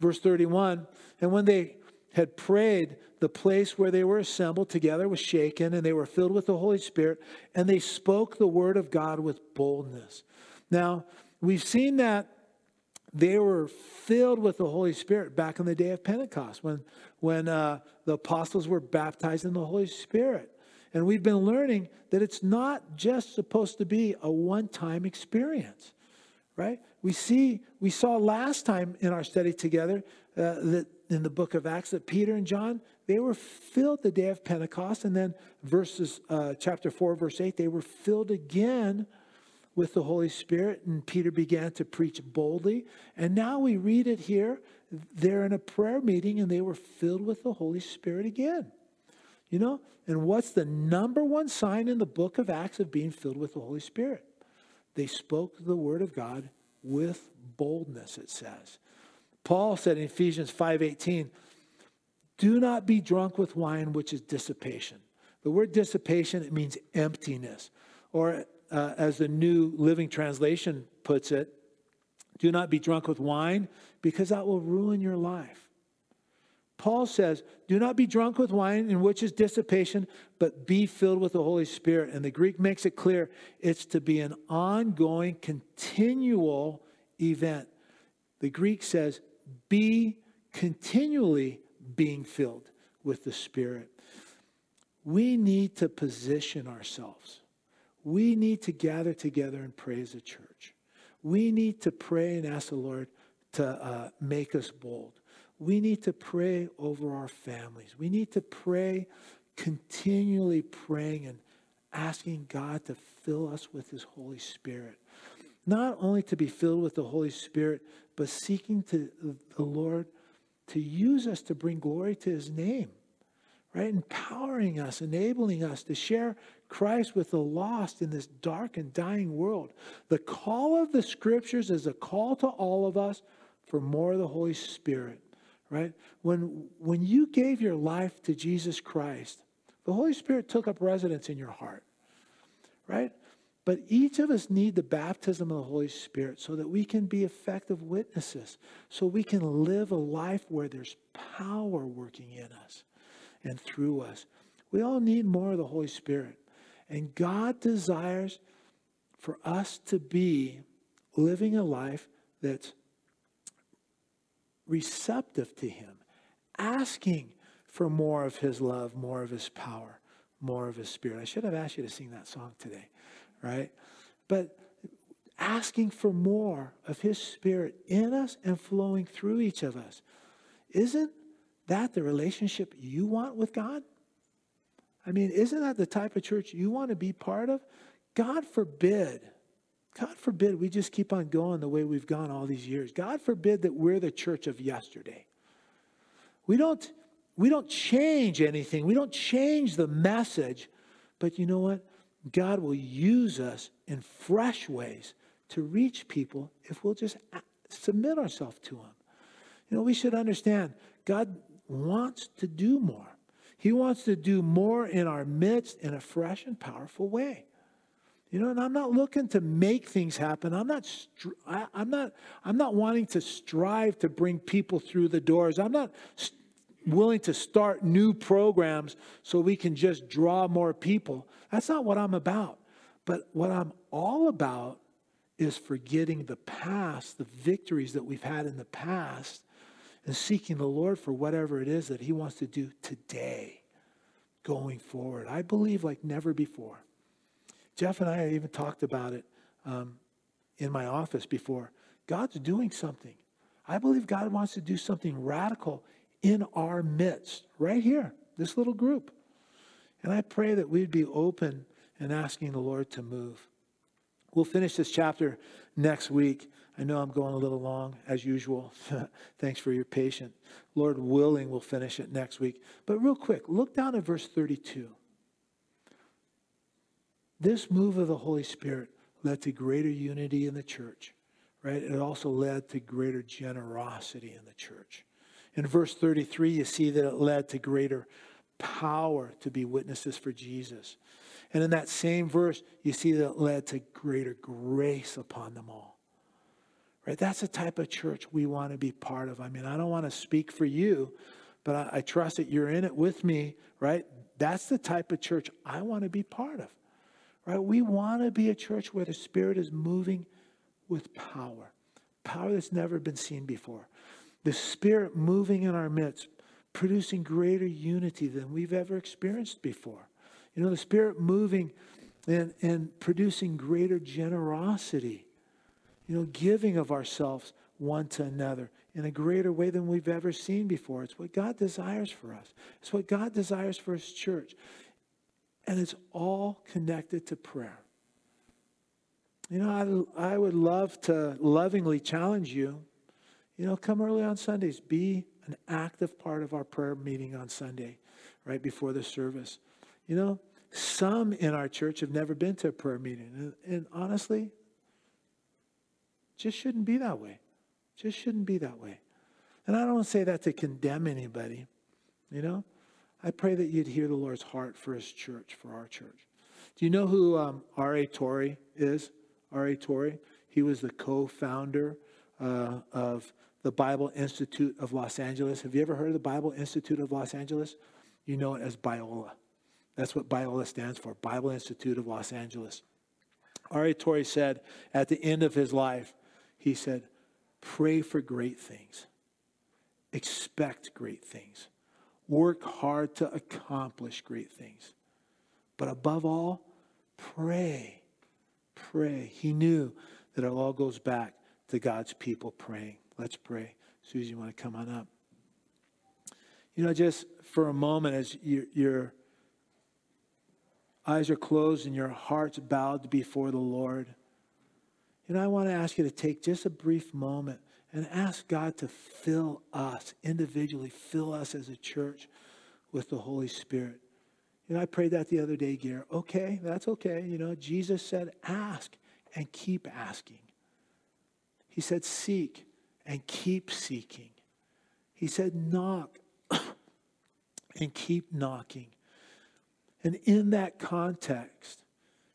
Verse 31 And when they had prayed, the place where they were assembled together was shaken, and they were filled with the Holy Spirit, and they spoke the word of God with boldness. Now, we've seen that they were filled with the Holy Spirit back in the day of Pentecost when, when uh, the apostles were baptized in the Holy Spirit. And we've been learning that it's not just supposed to be a one time experience, right? We see, we saw last time in our study together uh, that in the book of Acts that Peter and John, they were filled the day of Pentecost. And then verses, uh, chapter 4, verse 8, they were filled again with the Holy Spirit, and Peter began to preach boldly. And now we read it here. They're in a prayer meeting and they were filled with the Holy Spirit again. You know, and what's the number one sign in the book of Acts of being filled with the Holy Spirit? They spoke the word of God with boldness, it says. Paul said in Ephesians 5:18, "Do not be drunk with wine, which is dissipation." The word dissipation, it means emptiness. Or uh, as the New Living Translation puts it, do not be drunk with wine because that will ruin your life. Paul says, Do not be drunk with wine, in which is dissipation, but be filled with the Holy Spirit. And the Greek makes it clear it's to be an ongoing, continual event. The Greek says, Be continually being filled with the Spirit. We need to position ourselves we need to gather together and pray as a church. We need to pray and ask the Lord to uh, make us bold. We need to pray over our families. We need to pray, continually praying and asking God to fill us with His Holy Spirit. Not only to be filled with the Holy Spirit, but seeking to the Lord to use us to bring glory to His name right? Empowering us, enabling us to share Christ with the lost in this dark and dying world. The call of the scriptures is a call to all of us for more of the Holy Spirit, right? When, when you gave your life to Jesus Christ, the Holy Spirit took up residence in your heart, right? But each of us need the baptism of the Holy Spirit so that we can be effective witnesses, so we can live a life where there's power working in us and through us. We all need more of the Holy Spirit. And God desires for us to be living a life that's receptive to Him, asking for more of His love, more of His power, more of His Spirit. I should have asked you to sing that song today, right? But asking for more of His Spirit in us and flowing through each of us. Isn't that the relationship you want with God? I mean, isn't that the type of church you want to be part of? God forbid, God forbid we just keep on going the way we've gone all these years. God forbid that we're the church of yesterday. We don't, we don't change anything, we don't change the message, but you know what? God will use us in fresh ways to reach people if we'll just submit ourselves to Him. You know, we should understand God wants to do more. He wants to do more in our midst in a fresh and powerful way. You know, and I'm not looking to make things happen. I'm not, I, am not, I'm not wanting to strive to bring people through the doors. I'm not willing to start new programs so we can just draw more people. That's not what I'm about. But what I'm all about is forgetting the past, the victories that we've had in the past, and seeking the Lord for whatever it is that He wants to do today, going forward. I believe like never before. Jeff and I even talked about it um, in my office before. God's doing something. I believe God wants to do something radical in our midst, right here, this little group. And I pray that we'd be open and asking the Lord to move. We'll finish this chapter next week. I know I'm going a little long, as usual. Thanks for your patience. Lord willing, we'll finish it next week. But real quick, look down at verse 32. This move of the Holy Spirit led to greater unity in the church, right? It also led to greater generosity in the church. In verse 33, you see that it led to greater power to be witnesses for Jesus. And in that same verse, you see that it led to greater grace upon them all. Right? That's the type of church we want to be part of. I mean, I don't want to speak for you, but I, I trust that you're in it with me, right? That's the type of church I want to be part of. Right? We want to be a church where the Spirit is moving with power. Power that's never been seen before. The Spirit moving in our midst, producing greater unity than we've ever experienced before. You know, the Spirit moving and, and producing greater generosity, you know, giving of ourselves one to another in a greater way than we've ever seen before. It's what God desires for us, it's what God desires for His church. And it's all connected to prayer. You know, I, I would love to lovingly challenge you. You know, come early on Sundays. Be an active part of our prayer meeting on Sunday, right before the service. You know, some in our church have never been to a prayer meeting. And, and honestly, just shouldn't be that way. Just shouldn't be that way. And I don't say that to condemn anybody, you know. I pray that you'd hear the Lord's heart for his church, for our church. Do you know who um, R.A. Torrey is? R.A. Torrey? He was the co founder uh, of the Bible Institute of Los Angeles. Have you ever heard of the Bible Institute of Los Angeles? You know it as Biola. That's what Biola stands for Bible Institute of Los Angeles. R.A. Torrey said at the end of his life, he said, Pray for great things, expect great things work hard to accomplish great things. But above all, pray. Pray. He knew that it all goes back to God's people praying. Let's pray. Susie, you want to come on up? You know, just for a moment, as your, your eyes are closed and your heart's bowed before the Lord, you know, I want to ask you to take just a brief moment and ask God to fill us individually, fill us as a church with the Holy Spirit. Know, I prayed that the other day, Gare. Okay, that's okay. You know, Jesus said, ask and keep asking. He said, seek and keep seeking. He said, knock and keep knocking. And in that context,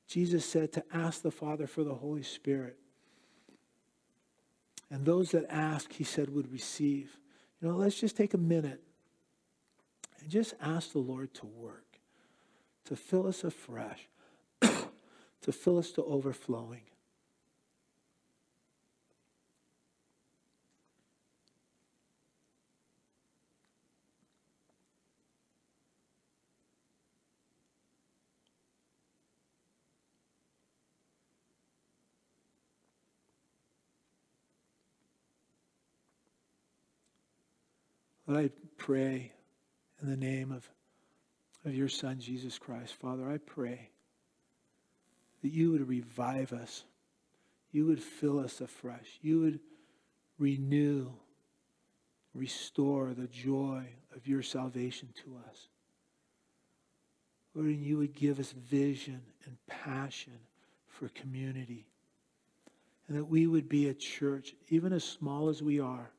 Jesus said to ask the Father for the Holy Spirit. And those that ask, he said, would receive. You know, let's just take a minute and just ask the Lord to work. to fill us afresh, to fill us to overflowing. Lord, I pray in the name of, of your Son, Jesus Christ. Father, I pray that you would revive us. You would fill us afresh. You would renew, restore the joy of your salvation to us. Lord, and you would give us vision and passion for community. And that we would be a church, even as small as we are,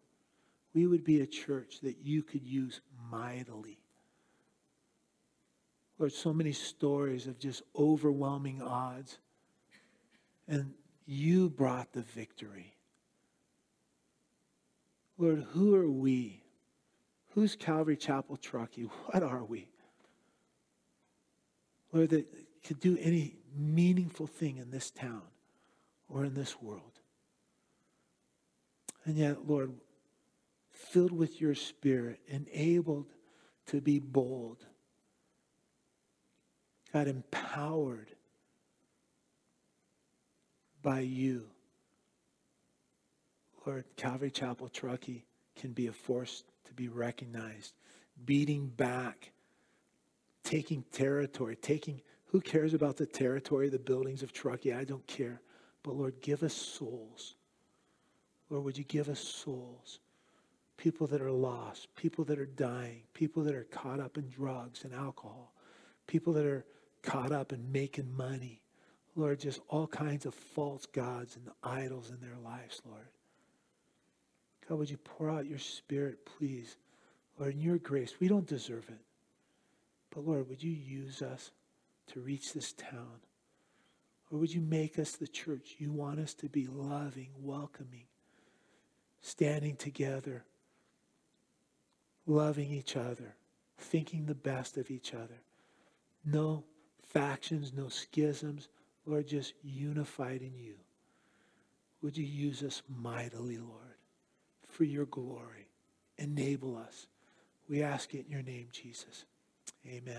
we would be a church that you could use mightily. Lord, so many stories of just overwhelming odds. And you brought the victory. Lord, who are we? Who's Calvary Chapel Truckee? What are we? Lord, that could do any meaningful thing in this town or in this world. And yet, Lord, filled with your spirit, enabled to be bold. God, empowered by you. Lord, Calvary Chapel Truckee can be a force to be recognized, beating back, taking territory, taking, who cares about the territory, the buildings of Truckee? I don't care. But Lord, give us souls. Lord, would you give us souls? People that are lost, people that are dying, people that are caught up in drugs and alcohol, people that are caught up in making money. Lord, just all kinds of false gods and idols in their lives, Lord. God, would you pour out your spirit, please? Lord, in your grace, we don't deserve it. But Lord, would you use us to reach this town? Or would you make us the church you want us to be loving, welcoming, standing together, loving each other, thinking the best of each other. No factions, no schisms. Lord, just unified in you. Would you use us mightily, Lord, for your glory? Enable us. We ask it in your name, Jesus. Amen.